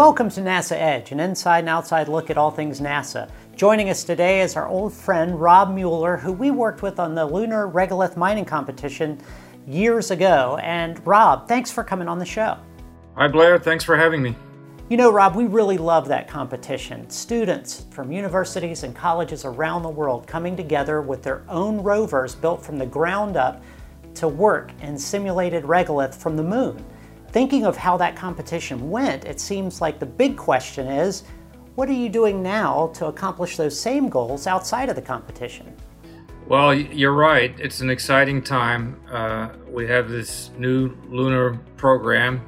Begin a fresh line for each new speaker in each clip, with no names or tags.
Welcome to NASA Edge, an inside and outside look at all things NASA. Joining us today is our old friend Rob Mueller, who we worked with on the Lunar Regolith Mining Competition years ago. And Rob, thanks for coming on the show.
Hi, Blair. Thanks for having me.
You know, Rob, we really love that competition. Students from universities and colleges around the world coming together with their own rovers built from the ground up to work in simulated regolith from the moon. Thinking of how that competition went, it seems like the big question is what are you doing now to accomplish those same goals outside of the competition?
Well, you're right. It's an exciting time. Uh, we have this new lunar program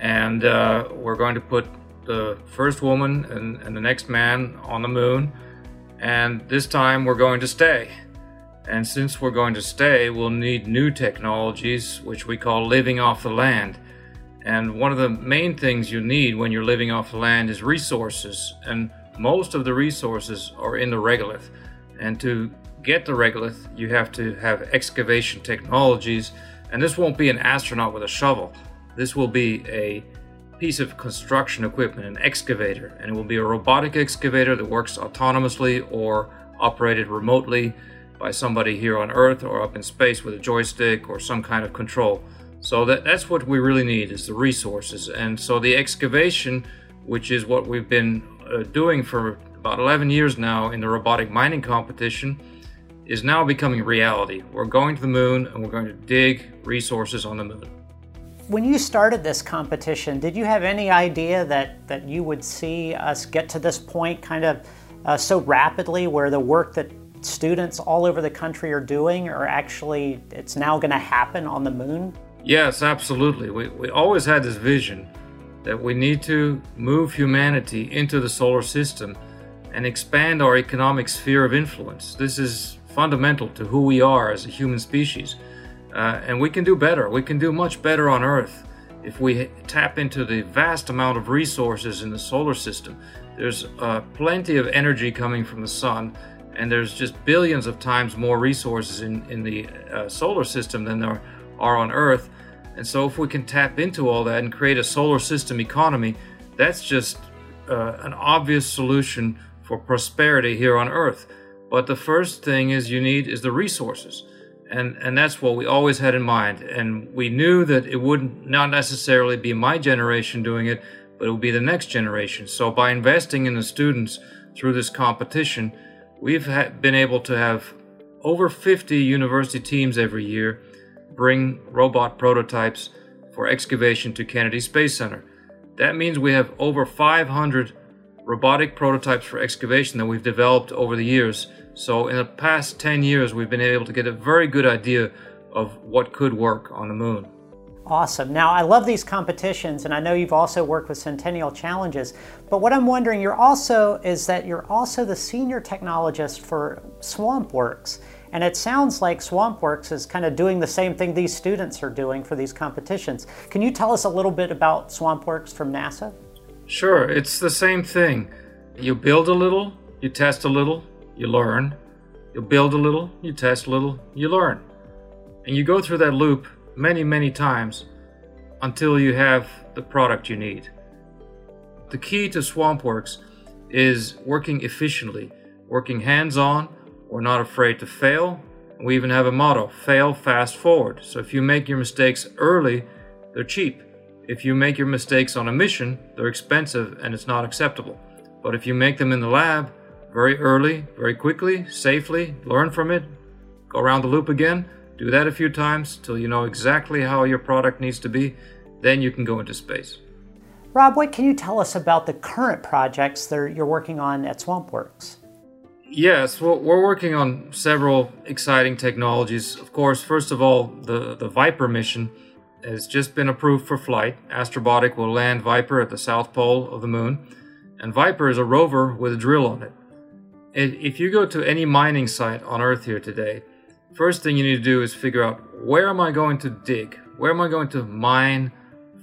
and uh, we're going to put the first woman and, and, the next man on the moon. And this time we're going to stay. And since we're going to stay, we'll need new technologies, which we call living off the land. And one of the main things you need when you're living off the land is resources. And most of the resources are in the regolith. And to get the regolith, you have to have excavation technologies. And this won't be an astronaut with a shovel. This will be a piece of construction equipment, an excavator, and it will be a robotic excavator that works autonomously or operated remotely by somebody here on Earth or up in space with a joystick or some kind of control. So that, that's what we really need is the resources. And so the excavation, which is what we've been uh, doing for about 11 years now in the robotic mining competition, is now becoming reality. We're going to the moon and we're going to dig resources on the moon.
When you started this competition, did you have any idea that, that you would see us get to this point kind of uh, so rapidly where the work that students all over the country are doing are actually, it's now going to happen on the moon?
Yes, absolutely. We, we always had this vision that we need to move humanity into the solar system and expand our economic sphere of influence. This is fundamental to who we are as a human species. Uh, and we can do better. We can do much better on Earth if we tap into the vast amount of resources in the solar system. There's uh, plenty of energy coming from the sun, and there's just billions of times more resources in, in the uh, solar system than there are on Earth. And so, if we can tap into all that and create a solar system economy, that's just uh, an obvious solution for prosperity here on Earth. But the first thing is you need is the resources and and that's what we always had in mind and we knew that it would not necessarily be my generation doing it but it would be the next generation so by investing in the students through this competition we've ha- been able to have over 50 university teams every year bring robot prototypes for excavation to kennedy space center that means we have over 500 robotic prototypes for excavation that we've developed over the years so in the past 10 years, we've been able to get a very good idea of what could work on the moon.
Awesome. Now, I love these competitions, and I know you've also worked with Centennial Challenges. But what I'm wondering, you're also is that you're also the senior technologist for SwampWorks, and it sounds like SwampWorks is kind of doing the same thing these students are doing for these competitions. Can you tell us a little bit about SwampWorks from NASA?
Sure. It's the same thing. You build a little, you test a little, you learn, you build a little, you test a little, you learn. And you go through that loop many, many times until you have the product you need. The key to SwampWorks is working efficiently, working hands on. We're not afraid to fail. We even have a motto fail fast forward. So if you make your mistakes early, they're cheap. If you make your mistakes on a mission, they're expensive and it's not acceptable. But if you make them in the lab, very early, very quickly, safely, learn from it, go around the loop again, do that a few times till you know exactly how your product needs to be, then you can go into space.
Rob, what can you tell us about the current projects that you're working on at SwampWorks?
Yes, well, we're working on several exciting technologies. Of course, first of all, the, the Viper mission has just been approved for flight. Astrobotic will land Viper at the south pole of the moon, and Viper is a rover with a drill on it if you go to any mining site on Earth here today, first thing you need to do is figure out where am I going to dig? Where am I going to mine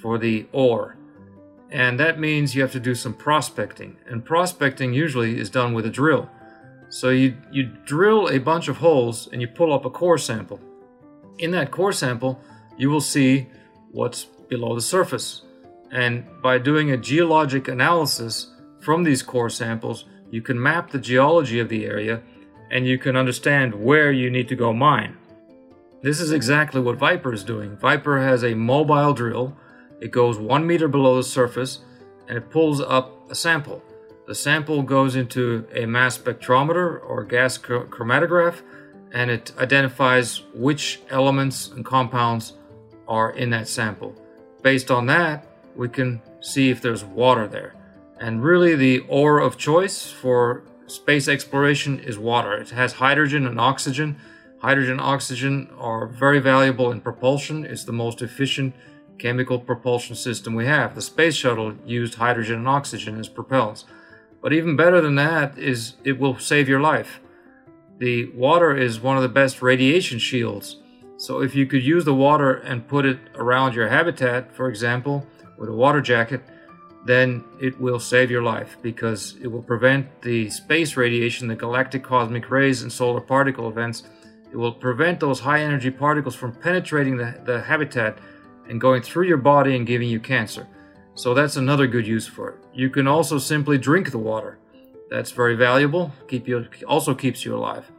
for the ore? And that means you have to do some prospecting. And prospecting usually is done with a drill. So you, you drill a bunch of holes and you pull up a core sample. In that core sample, you will see what's below the surface. And by doing a geologic analysis from these core samples, you can map the geology of the area and you can understand where you need to go mine. This is exactly what Viper is doing. Viper has a mobile drill. It goes one meter below the surface and it pulls up a sample. The sample goes into a mass spectrometer or gas chromatograph and it identifies which elements and compounds are in that sample. Based on that, we can see if there's water there. And really, the ore of choice for space exploration is water. It has hydrogen and oxygen. Hydrogen and oxygen are very valuable in propulsion. It's the most efficient chemical propulsion system we have. The space shuttle used hydrogen and oxygen as propellants. But even better than that is it will save your life. The water is one of the best radiation shields. So if you could use the water and put it around your habitat, for example, with a water jacket, then it will save your life because it will prevent the space radiation, the galactic cosmic rays, and solar particle events. It will prevent those high energy particles from penetrating the, the habitat and going through your body and giving you cancer. So that's another good use for it. You can also simply drink the water. That's very valuable. Keep you also keeps you alive.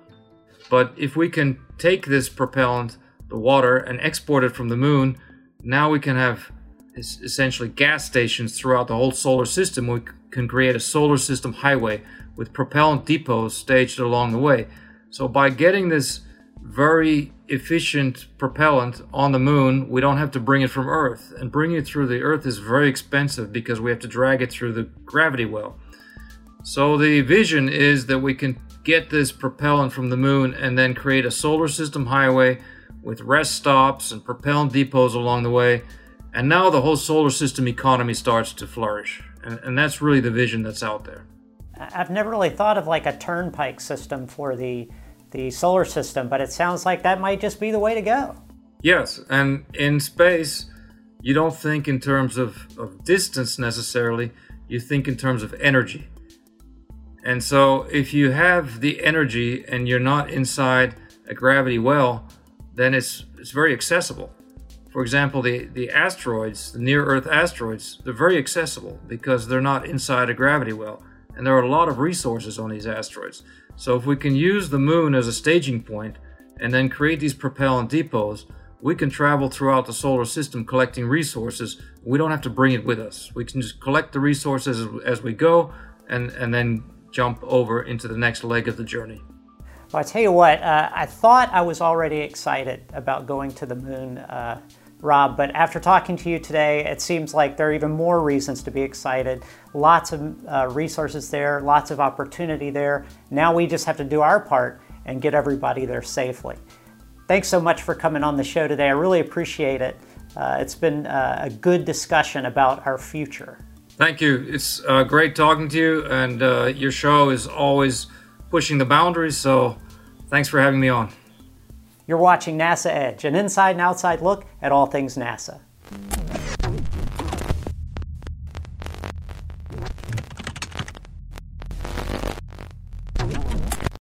But if we can take this propellant, the water, and export it from the moon, now we can have essentially gas stations throughout the whole solar system. We can create a solar system highway with propellant depots staged along the way. So by getting this very efficient propellant on the moon, we don't have to bring it from Earth. And bringing it through the Earth is very expensive because we have to drag it through the gravity well. So the vision is that we can get this propellant from the moon and then create a solar system highway with rest stops and propellant depots along the way and now the whole solar system economy starts to flourish. And, and that's really the vision that's out there.
I've never really thought of like a turnpike system for the, the solar system, but it sounds like that might just be the way to go.
Yes, and in space, you don't think in terms of, of distance necessarily, you think in terms of energy. And so if you have the energy and you're not inside a gravity well, then it's, it's very accessible. For example, the, the asteroids, the near Earth asteroids, they're very accessible because they're not inside a gravity well. And there are a lot of resources on these asteroids. So if we can use the moon as a staging point and then create these propellant depots, we can travel throughout the solar system collecting resources. We don't have to bring it with us. We can just collect the resources as, we go and, and then jump over into the next leg of the journey.
Well, I tell you what, uh, I thought I was already excited about going to the moon. Uh, Rob, but after talking to you today, it seems like there are even more reasons to be excited. Lots of uh, resources there, lots of opportunity there. Now we just have to do our part and get everybody there safely. Thanks so much for coming on the show today. I really appreciate it. Uh, it's been uh, a good discussion about our future.
Thank you. It's uh, great talking to you, and uh, your show is always pushing the boundaries, so thanks for having me on.
You're watching NASA Edge, an inside and outside look at all things NASA.